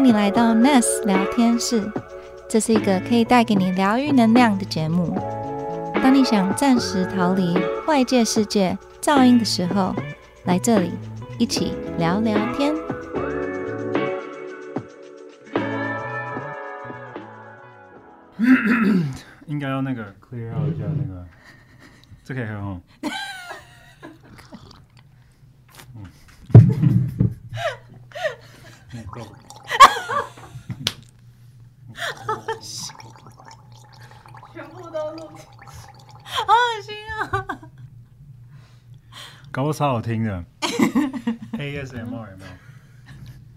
迎你来到 Ness 聊天室，这是一个可以带给你疗愈能量的节目。当你想暂时逃离外界世界噪音的时候，来这里一起聊聊天。应该要那个 clear out 一下那个，这可以喝哦。嗯，全部都录，好恶心啊！搞不超好听的。ASMR 有没有？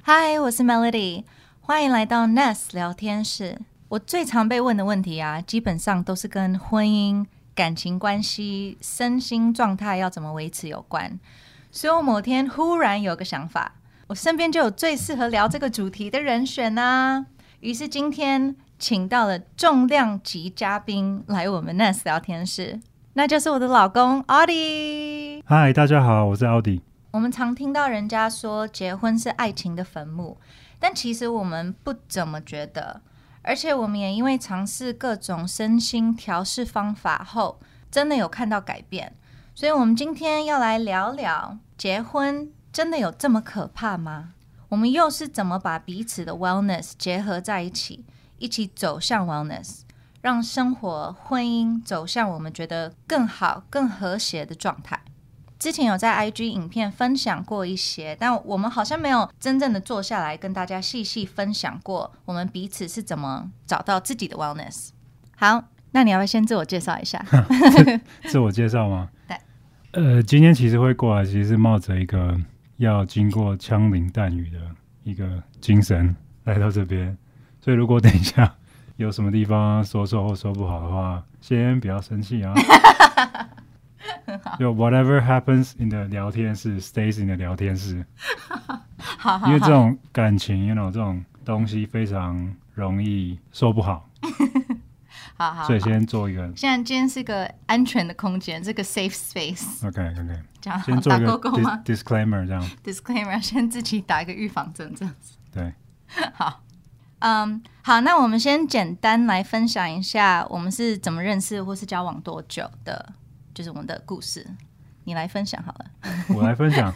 嗨，我是 Melody，欢迎来到 Nest 聊天室。我最常被问的问题啊，基本上都是跟婚姻、感情关系、身心状态要怎么维持有关。所以我某天忽然有个想法，我身边就有最适合聊这个主题的人选啊。于是今天请到了重量级嘉宾来我们 Nest 聊天室，那就是我的老公奥迪。嗨，大家好，我是奥迪。我们常听到人家说结婚是爱情的坟墓，但其实我们不怎么觉得。而且我们也因为尝试各种身心调试方法后，真的有看到改变。所以，我们今天要来聊聊结婚真的有这么可怕吗？我们又是怎么把彼此的 wellness 结合在一起，一起走向 wellness，让生活、婚姻走向我们觉得更好、更和谐的状态？之前有在 IG 影片分享过一些，但我们好像没有真正的坐下来跟大家细细分享过，我们彼此是怎么找到自己的 wellness。好，那你要不要先自我介绍一下？自我介绍吗？对。呃，今天其实会过来，其实是冒着一个要经过枪林弹雨的一个精神来到这边，所以如果等一下有什么地方说错或说不好的话，先不要生气啊。就 whatever happens in the 聊天室 stays in the 聊天室，好，因为这种感情，you know 这种东西非常容易说不好，好好，所以先做一个。现在今天是个安全的空间，这个 safe space。OK OK，这样先做一个 disclaimer 这样。disclaimer 先自己打一个预防针，这样子。对，好，嗯，好，那我们先简单来分享一下我们是怎么认识或是交往多久的。就是我们的故事，你来分享好了。我来分享。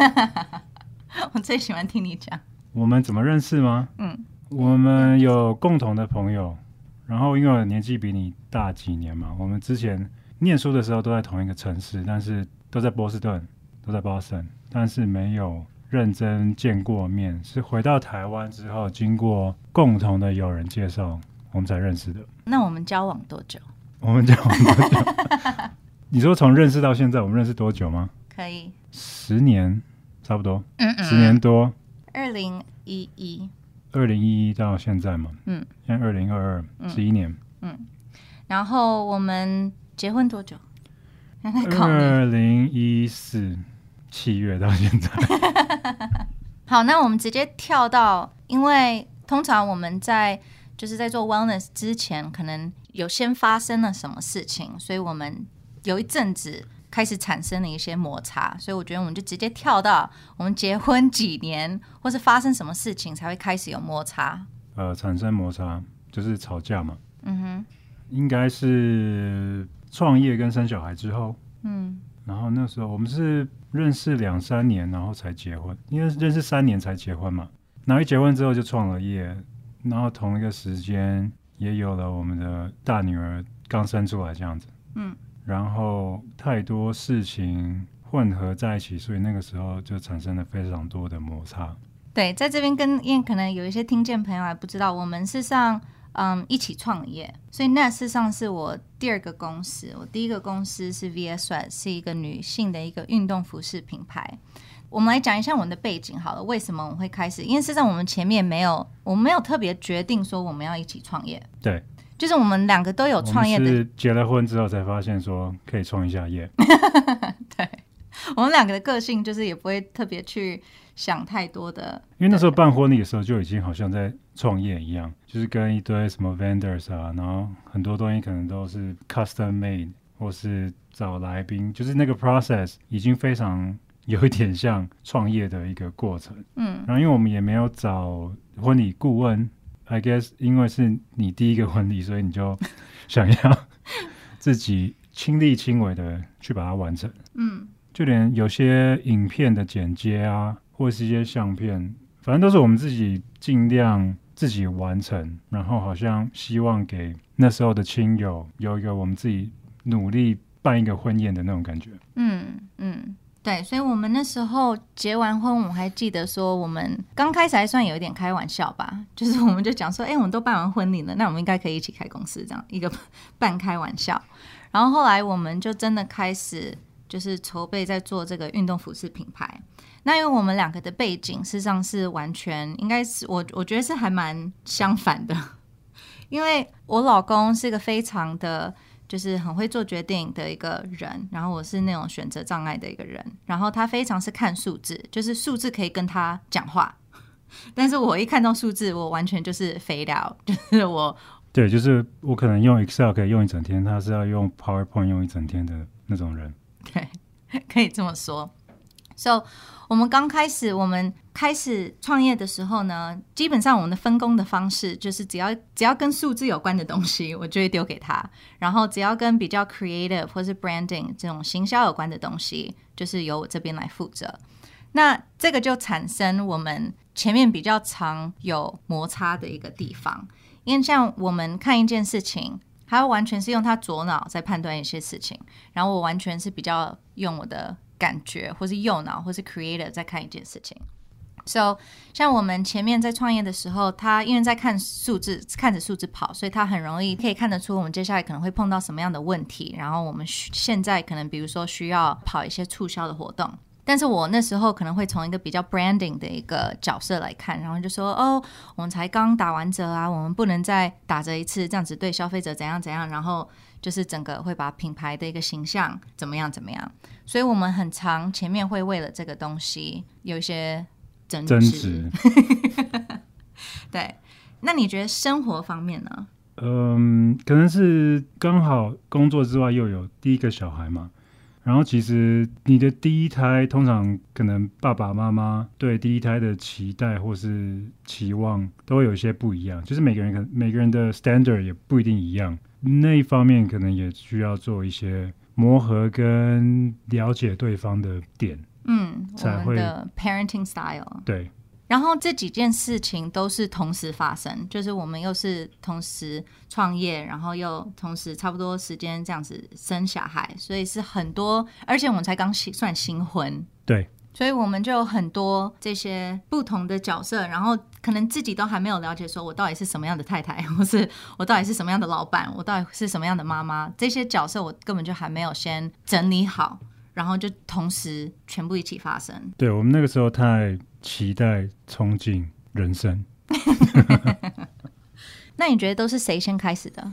我最喜欢听你讲。我们怎么认识吗？嗯，我们有共同的朋友，然后因为我年纪比你大几年嘛，我们之前念书的时候都在同一个城市，但是都在波士顿，都在 Boston，但是没有认真见过面。是回到台湾之后，经过共同的友人介绍，我们才认识的。那我们交往多久？我们交往多久？你说从认识到现在，我们认识多久吗？可以，十年，差不多，嗯嗯，十年多。二零一一，二零一一到现在嘛，嗯，现在二零二二，十一年，嗯。然后我们结婚多久？二零一四七月到现在。好，那我们直接跳到，因为通常我们在就是在做 wellness 之前，可能有先发生了什么事情，所以我们。有一阵子开始产生了一些摩擦，所以我觉得我们就直接跳到我们结婚几年，或是发生什么事情才会开始有摩擦。呃，产生摩擦就是吵架嘛。嗯哼，应该是创业跟生小孩之后。嗯，然后那时候我们是认识两三年，然后才结婚，因为认识三年才结婚嘛。然后一结婚之后就创了业，然后同一个时间也有了我们的大女儿刚生出来这样子。嗯。然后太多事情混合在一起，所以那个时候就产生了非常多的摩擦。对，在这边跟因为可能有一些听见朋友还不知道，我们事实上嗯一起创业，所以那事实上是我第二个公司。我第一个公司是 VS 是一个女性的一个运动服饰品牌。我们来讲一下我们的背景好了，为什么我们会开始？因为事实上我们前面没有，我们没有特别决定说我们要一起创业。对。就是我们两个都有创业的，是结了婚之后才发现说可以创一下业。对，我们两个的个性就是也不会特别去想太多的。因为那时候办婚礼的时候就已经好像在创业一样，就是跟一堆什么 vendors 啊，然后很多东西可能都是 custom made，或是找来宾，就是那个 process 已经非常有一点像创业的一个过程。嗯，然后因为我们也没有找婚礼顾问，I guess 因为是你第一个婚礼，所以你就 想要自己亲力亲为的去把它完成。嗯，就连有些影片的剪接啊，或是一些相片，反正都是我们自己尽量自己完成，然后好像希望给那时候的亲友有一个我们自己努力办一个婚宴的那种感觉。嗯嗯。对，所以我们那时候结完婚，我还记得说，我们刚开始还算有一点开玩笑吧，就是我们就讲说，哎，我们都办完婚礼了，那我们应该可以一起开公司，这样一个 半开玩笑。然后后来我们就真的开始就是筹备在做这个运动服饰品牌。那因为我们两个的背景事实上是完全应该是我我觉得是还蛮相反的，因为我老公是一个非常的。就是很会做决定的一个人，然后我是那种选择障碍的一个人，然后他非常是看数字，就是数字可以跟他讲话，但是我一看到数字，我完全就是肥料，就是我，对，就是我可能用 Excel 可以用一整天，他是要用 PowerPoint 用一整天的那种人，对，可以这么说。So，我们刚开始，我们开始创业的时候呢，基本上我们的分工的方式就是，只要只要跟数字有关的东西，我就会丢给他；然后只要跟比较 creative 或是 branding 这种行销有关的东西，就是由我这边来负责。那这个就产生我们前面比较常有摩擦的一个地方，因为像我们看一件事情，他完全是用他左脑在判断一些事情，然后我完全是比较用我的。感觉，或是右脑，或是 creator 在看一件事情。So，像我们前面在创业的时候，他因为在看数字，看着数字跑，所以他很容易可以看得出我们接下来可能会碰到什么样的问题。然后我们现在可能比如说需要跑一些促销的活动，但是我那时候可能会从一个比较 branding 的一个角色来看，然后就说哦，我们才刚打完折啊，我们不能再打折一次，这样子对消费者怎样怎样，然后。就是整个会把品牌的一个形象怎么样怎么样，所以我们很常前面会为了这个东西有一些争执。对，那你觉得生活方面呢？嗯，可能是刚好工作之外又有第一个小孩嘛，然后其实你的第一胎通常可能爸爸妈妈对第一胎的期待或是期望都会有一些不一样，就是每个人可能每个人的 standard 也不一定一样。那一方面可能也需要做一些磨合跟了解对方的点，嗯，才会 parenting style 对。然后这几件事情都是同时发生，就是我们又是同时创业，然后又同时差不多时间这样子生小孩，所以是很多，而且我们才刚新算新婚，对。所以我们就有很多这些不同的角色，然后可能自己都还没有了解，说我到底是什么样的太太，或是我到底是什么样的老板，我到底是什么样的妈妈，这些角色我根本就还没有先整理好，然后就同时全部一起发生。对我们那个时候太期待憧憬人生。那你觉得都是谁先开始的？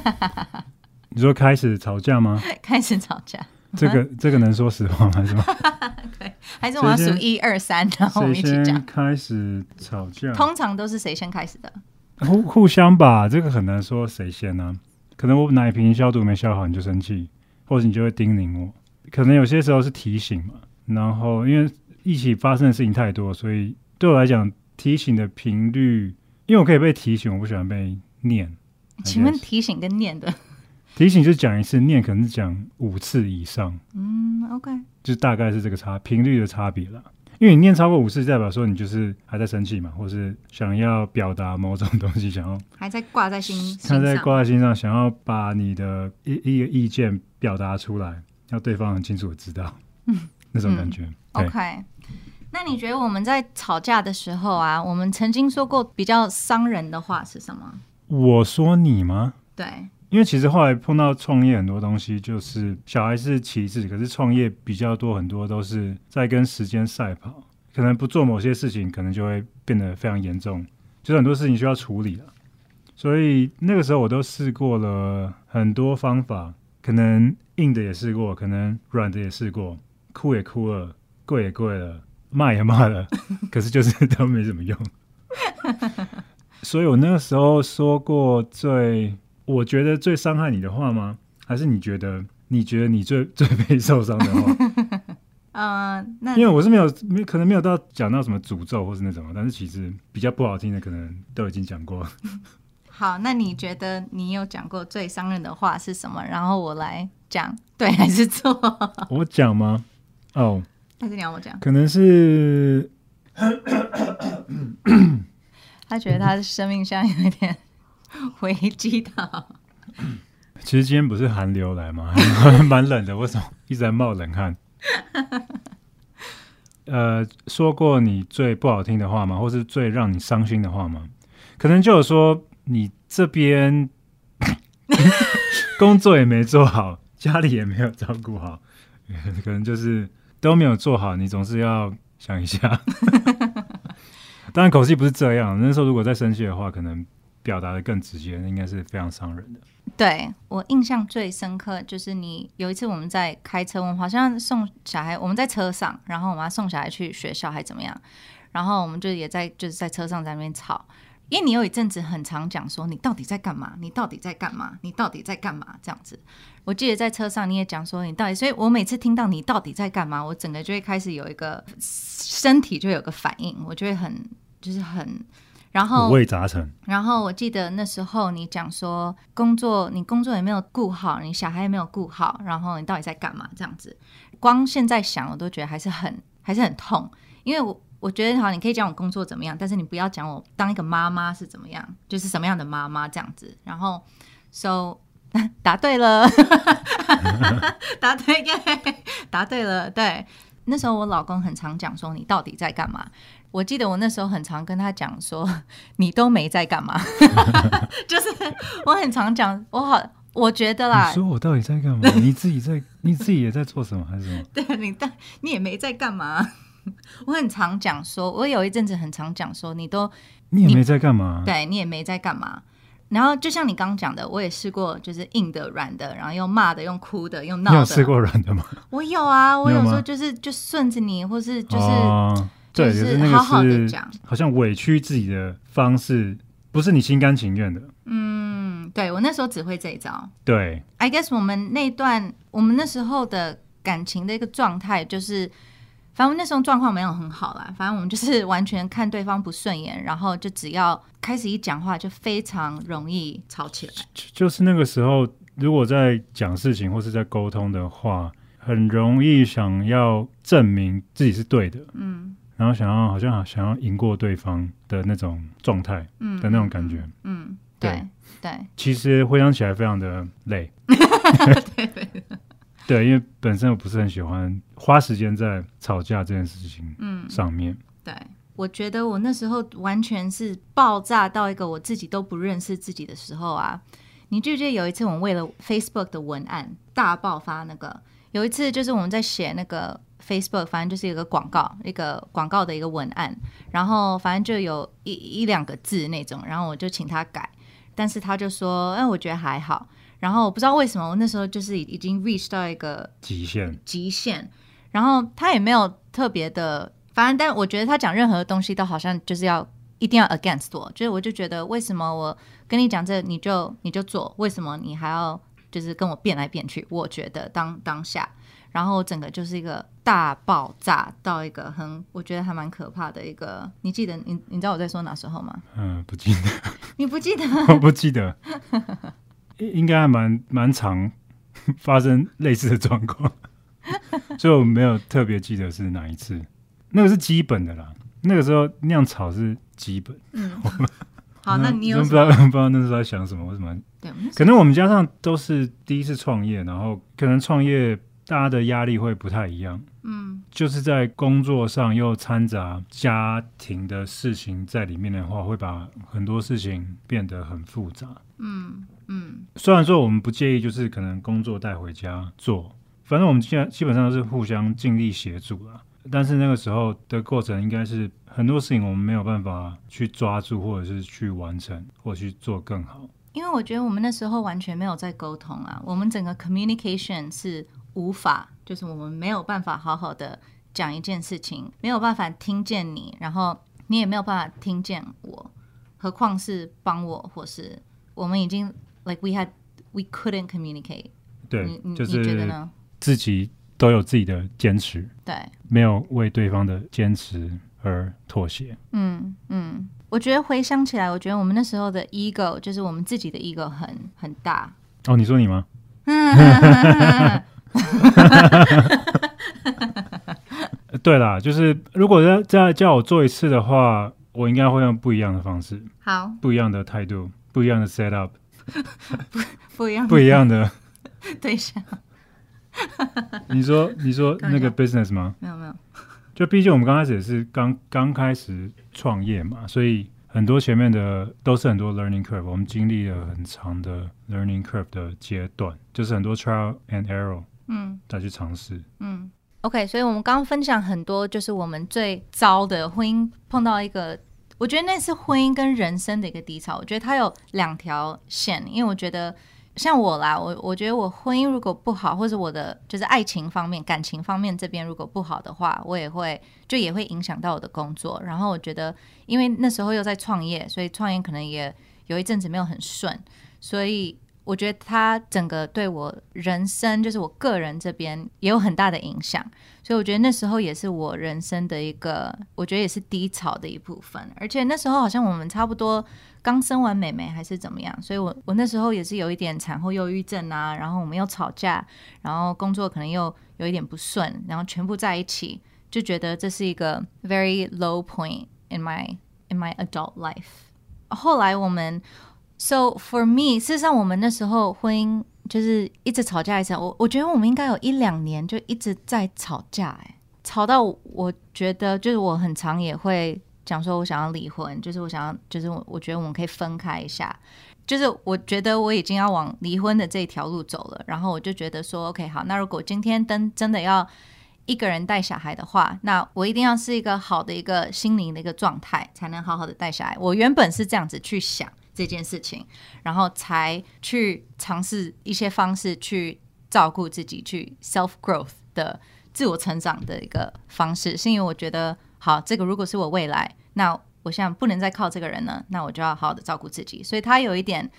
你说开始吵架吗？开始吵架。这个这个能说实话吗？是吗？对，还是我要数一二三，然后我们一起讲。开始吵架，通常都是谁先开始的？互互相吧，这个很难说谁先呢。可能我奶瓶消毒没消好，你就生气，或者你就会叮咛我。可能有些时候是提醒嘛。然后因为一起发生的事情太多，所以对我来讲，提醒的频率，因为我可以被提醒，我不喜欢被念。请问提醒跟念的？提醒就讲一次，念可能是讲五次以上。嗯，OK，就大概是这个差频率的差别了。因为你念超过五次，代表说你就是还在生气嘛，或是想要表达某种东西，想要 还在挂在心，他在挂在心上，想要把你的一一个意见表达出来，要对方很清楚的知道，嗯，那种感觉。OK，那你觉得我们在吵架的时候啊，我们曾经说过比较伤人的话是什么？我说你吗？对。因为其实后来碰到创业很多东西，就是小孩是其次，可是创业比较多，很多都是在跟时间赛跑。可能不做某些事情，可能就会变得非常严重，就是很多事情需要处理了。所以那个时候我都试过了很多方法，可能硬的也试过，可能软的也试过，哭也哭了，跪也跪了，骂也骂了，可是就是都没怎么用。所以我那个时候说过最。我觉得最伤害你的话吗？还是你觉得你觉得你最 最被受伤的话嗯，那因为我是没有没可能没有到讲到什么诅咒或是那种，但是其实比较不好听的可能都已经讲过。好，那你觉得你有讲过最伤人的话是什么？然后我来讲 对还是错？我讲吗？哦，还是你要我讲？可能是 他觉得他的生命像有一点危机的。其实今天不是寒流来吗？蛮冷的，为什么一直在冒冷汗？呃，说过你最不好听的话吗？或是最让你伤心的话吗？可能就有说你这边 工作也没做好，家里也没有照顾好，可能就是都没有做好。你总是要想一下。当然口气不是这样。那时候如果再生气的话，可能表达的更直接，应该是非常伤人的。对我印象最深刻就是你有一次我们在开车，我们好像送小孩，我们在车上，然后我们要送小孩去学校还怎么样，然后我们就也在就是在车上在那边吵，因为你有一阵子很常讲说你到底在干嘛，你到底在干嘛，你到底在干嘛这样子。我记得在车上你也讲说你到底，所以我每次听到你到底在干嘛，我整个就会开始有一个身体就有个反应，我就会很就是很。然后五味杂陈。然后我记得那时候你讲说工作，你工作也没有顾好，你小孩也没有顾好，然后你到底在干嘛？这样子，光现在想我都觉得还是很还是很痛。因为我我觉得好，你可以讲我工作怎么样，但是你不要讲我当一个妈妈是怎么样，就是什么样的妈妈这样子。然后，so 答对了，答对耶，答对了。对，那时候我老公很常讲说你到底在干嘛？我记得我那时候很常跟他讲说，你都没在干嘛，就是我很常讲，我好，我觉得啦，说我到底在干嘛？你自己在，你自己也在做什么还是什么？对你，但你也没在干嘛。我很常讲说，我有一阵子很常讲说，你都你也没在干嘛，对你也没在干嘛。然后就像你刚刚讲的，我也试过，就是硬的、软的，然后用骂的、用哭的、用闹的。你有试过软的吗？我有啊，我有时候就是就顺着你，或是就是。对，就是好好的讲好像委屈自己的方式，不是你心甘情愿的。嗯，对我那时候只会这一招。对，I guess 我们那段我们那时候的感情的一个状态，就是反正那时候状况没有很好啦。反正我们就是完全看对方不顺眼，然后就只要开始一讲话，就非常容易吵起来。就是那个时候，如果在讲事情或是在沟通的话，很容易想要证明自己是对的。嗯。然后想要好像想要赢过对方的那种状态，嗯，的那种感觉，嗯，对对。其实回想起来非常的累，对对对，因为本身我不是很喜欢花时间在吵架这件事情嗯上面。对，我觉得我那时候完全是爆炸到一个我自己都不认识自己的时候啊！你记不记得有一次我们为了 Facebook 的文案大爆发？那个有一次就是我们在写那个。Facebook 反正就是一个广告，一个广告的一个文案，然后反正就有一一两个字那种，然后我就请他改，但是他就说，哎，我觉得还好。然后我不知道为什么，我那时候就是已经 reach 到一个极限，极限。然后他也没有特别的，反正但我觉得他讲任何东西都好像就是要一定要 against 我，就是我就觉得为什么我跟你讲这你就你就做，为什么你还要就是跟我变来变去？我觉得当当下。然后整个就是一个大爆炸，到一个很我觉得还蛮可怕的一个。你记得你你知道我在说哪时候吗？嗯，不记得。你不记得？我不记得。应该还蛮蛮常 发生类似的状况，所以我没有特别记得是哪一次。那个是基本的啦。那个时候酿草是基本。嗯。好，那你有不知道不知道那时候在想什么？为什么？对，可能我们加上都是第一次创业，然后可能创业。大家的压力会不太一样，嗯，就是在工作上又掺杂家庭的事情在里面的话，会把很多事情变得很复杂，嗯嗯。虽然说我们不介意，就是可能工作带回家做，反正我们现在基本上都是互相尽力协助了。但是那个时候的过程，应该是很多事情我们没有办法去抓住，或者是去完成，或去做更好。因为我觉得我们那时候完全没有在沟通啊，我们整个 communication 是。无法，就是我们没有办法好好的讲一件事情，没有办法听见你，然后你也没有办法听见我，何况是帮我，或是我们已经 like we had we couldn't communicate。对，就是自己都有自己的坚持，对，没有为对方的坚持而妥协。嗯嗯，我觉得回想起来，我觉得我们那时候的 ego 就是我们自己的 ego 很很大。哦，你说你吗？对啦，就是如果再再叫我做一次的话，我应该会用不一样的方式，好，不一样的态度，不一样的 set up，不不一样，不一样的。对象。你说你说那个 business 吗？没有没有，就毕竟我们刚开始也是刚刚开始创业嘛，所以很多前面的都是很多 learning curve，我们经历了很长的 learning curve 的阶段，就是很多 trial and error，嗯，再去尝试，嗯，OK，所以我们刚刚分享很多，就是我们最糟的婚姻碰到一个，我觉得那是婚姻跟人生的一个低潮，我觉得它有两条线，因为我觉得。像我啦，我我觉得我婚姻如果不好，或者我的就是爱情方面、感情方面这边如果不好的话，我也会就也会影响到我的工作。然后我觉得，因为那时候又在创业，所以创业可能也有一阵子没有很顺，所以。我觉得他整个对我人生，就是我个人这边也有很大的影响，所以我觉得那时候也是我人生的一个，我觉得也是低潮的一部分。而且那时候好像我们差不多刚生完美妹还是怎么样，所以我我那时候也是有一点产后忧郁症啊，然后我们又吵架，然后工作可能又有一点不顺，然后全部在一起，就觉得这是一个 very low point in my in my adult life。后来我们。So for me，事实上我们那时候婚姻就是一直吵架一直，我我觉得我们应该有一两年就一直在吵架，哎，吵到我觉得就是我很常也会讲说我想要离婚，就是我想要，就是我我觉得我们可以分开一下，就是我觉得我已经要往离婚的这一条路走了，然后我就觉得说 OK 好，那如果今天真真的要一个人带小孩的话，那我一定要是一个好的一个心灵的一个状态，才能好好的带小孩。我原本是这样子去想。这件事情，然后才去尝试一些方式去照顾自己，去 self growth 的自我成长的一个方式，是因为我觉得，好，这个如果是我未来，那我现在不能再靠这个人了，那我就要好好的照顾自己。所以他有一点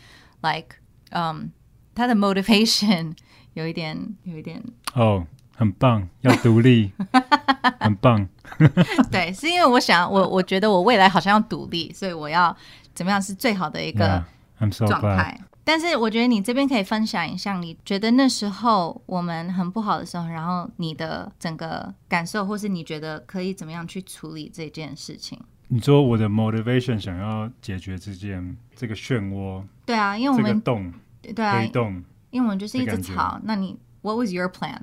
like，嗯，他的 motivation 有一点，有一点哦，很棒，要独立，很棒。对，是因为我想，我我觉得我未来好像要独立，所以我要。怎么样是最好的一个状态？但是我觉得你这边可以分享一下，你觉得那时候我们很不好的时候，然后你的整个感受，或是你觉得可以怎么样去处理这件事情？你说我的 motivation 想要解决这件这个漩涡？对啊，因为我们洞对啊，洞，因为我们就是一直吵。那你 what was your plan?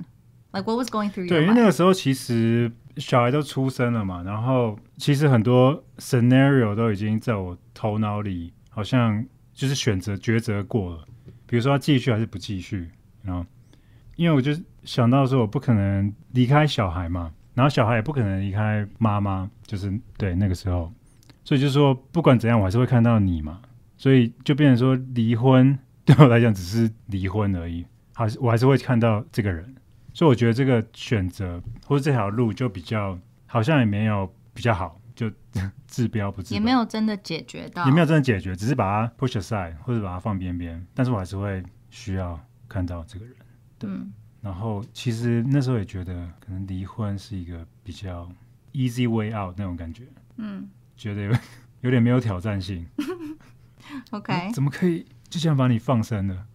Like what was going through? 对，因为那个时候其实小孩都出生了嘛，然后其实很多 scenario 都已经在我。头脑里好像就是选择抉择过了，比如说要继续还是不继续，然后因为我就想到说我不可能离开小孩嘛，然后小孩也不可能离开妈妈，就是对那个时候，所以就是说不管怎样我还是会看到你嘛，所以就变成说离婚对我来讲只是离婚而已，还是我还是会看到这个人，所以我觉得这个选择或者这条路就比较好像也没有比较好。就 治标不治，也没有真的解决到，也没有真的解决，只是把它 push aside 或者把它放边边。但是我还是会需要看到这个人。嗯，然后其实那时候也觉得，可能离婚是一个比较 easy way out 那种感觉。嗯，觉得有有点没有挑战性。OK，怎么可以就这样把你放生了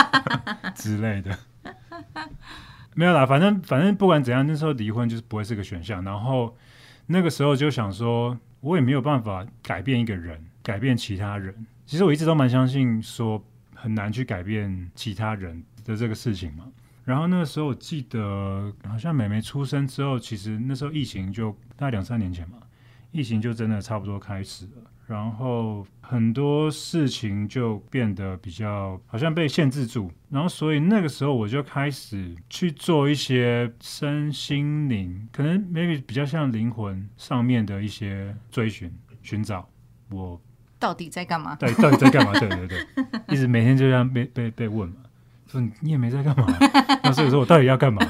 之类的？没有啦，反正反正不管怎样，那时候离婚就是不会是个选项。然后。那个时候就想说，我也没有办法改变一个人，改变其他人。其实我一直都蛮相信说，很难去改变其他人的这个事情嘛。然后那个时候我记得，好像美眉出生之后，其实那时候疫情就大概两三年前嘛，疫情就真的差不多开始了。然后很多事情就变得比较好像被限制住，然后所以那个时候我就开始去做一些身心灵，可能 maybe 比较像灵魂上面的一些追寻、寻找。我到底在干嘛？对，到底在干嘛？对对对，一直每天就这样被被被问嘛，说你也没在干嘛，那所以说我到底要干嘛？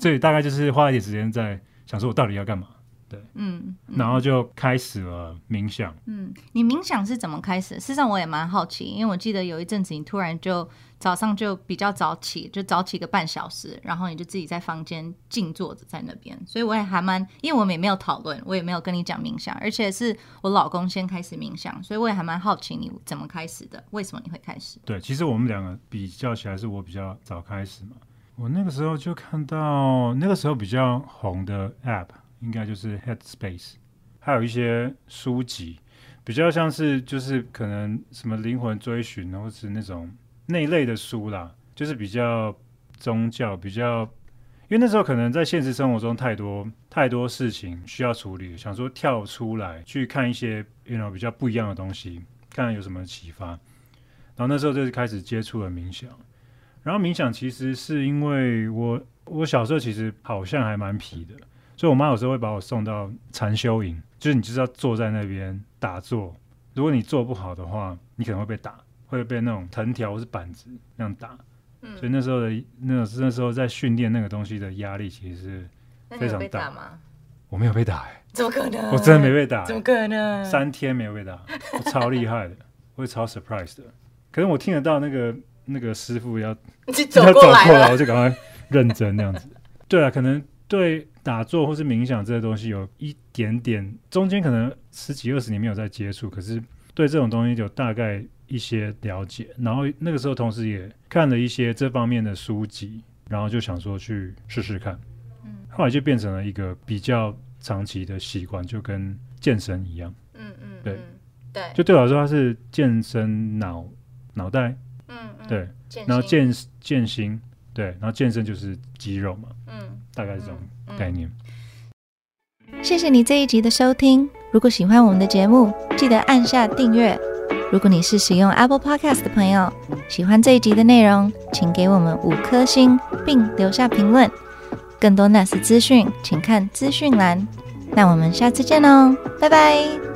所以大概就是花一点时间在想说我到底要干嘛。对，嗯，然后就开始了冥想。嗯，你冥想是怎么开始？事实上我也蛮好奇，因为我记得有一阵子你突然就早上就比较早起，就早起个半小时，然后你就自己在房间静坐着在那边。所以我也还蛮，因为我们也没有讨论，我也没有跟你讲冥想，而且是我老公先开始冥想，所以我也还蛮好奇你怎么开始的，为什么你会开始？对，其实我们两个比较起来，是我比较早开始嘛。我那个时候就看到那个时候比较红的 App，应该就是 Headspace，还有一些书籍，比较像是就是可能什么灵魂追寻，或是那种。那一类的书啦，就是比较宗教，比较，因为那时候可能在现实生活中太多太多事情需要处理，想说跳出来去看一些，you know 比较不一样的东西，看看有什么启发。然后那时候就是开始接触了冥想，然后冥想其实是因为我我小时候其实好像还蛮皮的，所以我妈有时候会把我送到禅修营，就是你就是要坐在那边打坐，如果你做不好的话，你可能会被打。会被那种藤条或是板子那样打，所以那时候的那那时候在训练那个东西的压力其实是非常大吗？我没有被打，哎，怎么可能？我真的没被打，怎么可能？三天没有被打，我超厉害的，我超 surprise 的。可是我听得到那个那个师傅要要走过来，我就赶快认真那样子。对啊，可能对打坐或是冥想这些东西有一点点，中间可能十几二十年没有在接触，可是对这种东西有大概。一些了解，然后那个时候同时也看了一些这方面的书籍，然后就想说去试试看，嗯，后来就变成了一个比较长期的习惯，就跟健身一样，嗯嗯，对对，就对我来说，它是健身脑脑袋，嗯嗯，对，然后健健心，对，然后健身就是肌肉嘛，嗯，大概是这种概念。谢谢你这一集的收听，如果喜欢我们的节目，记得按下订阅。如果你是使用 Apple Podcast 的朋友，喜欢这一集的内容，请给我们五颗星并留下评论。更多 NAS 资讯，请看资讯栏。那我们下次见喽，拜拜。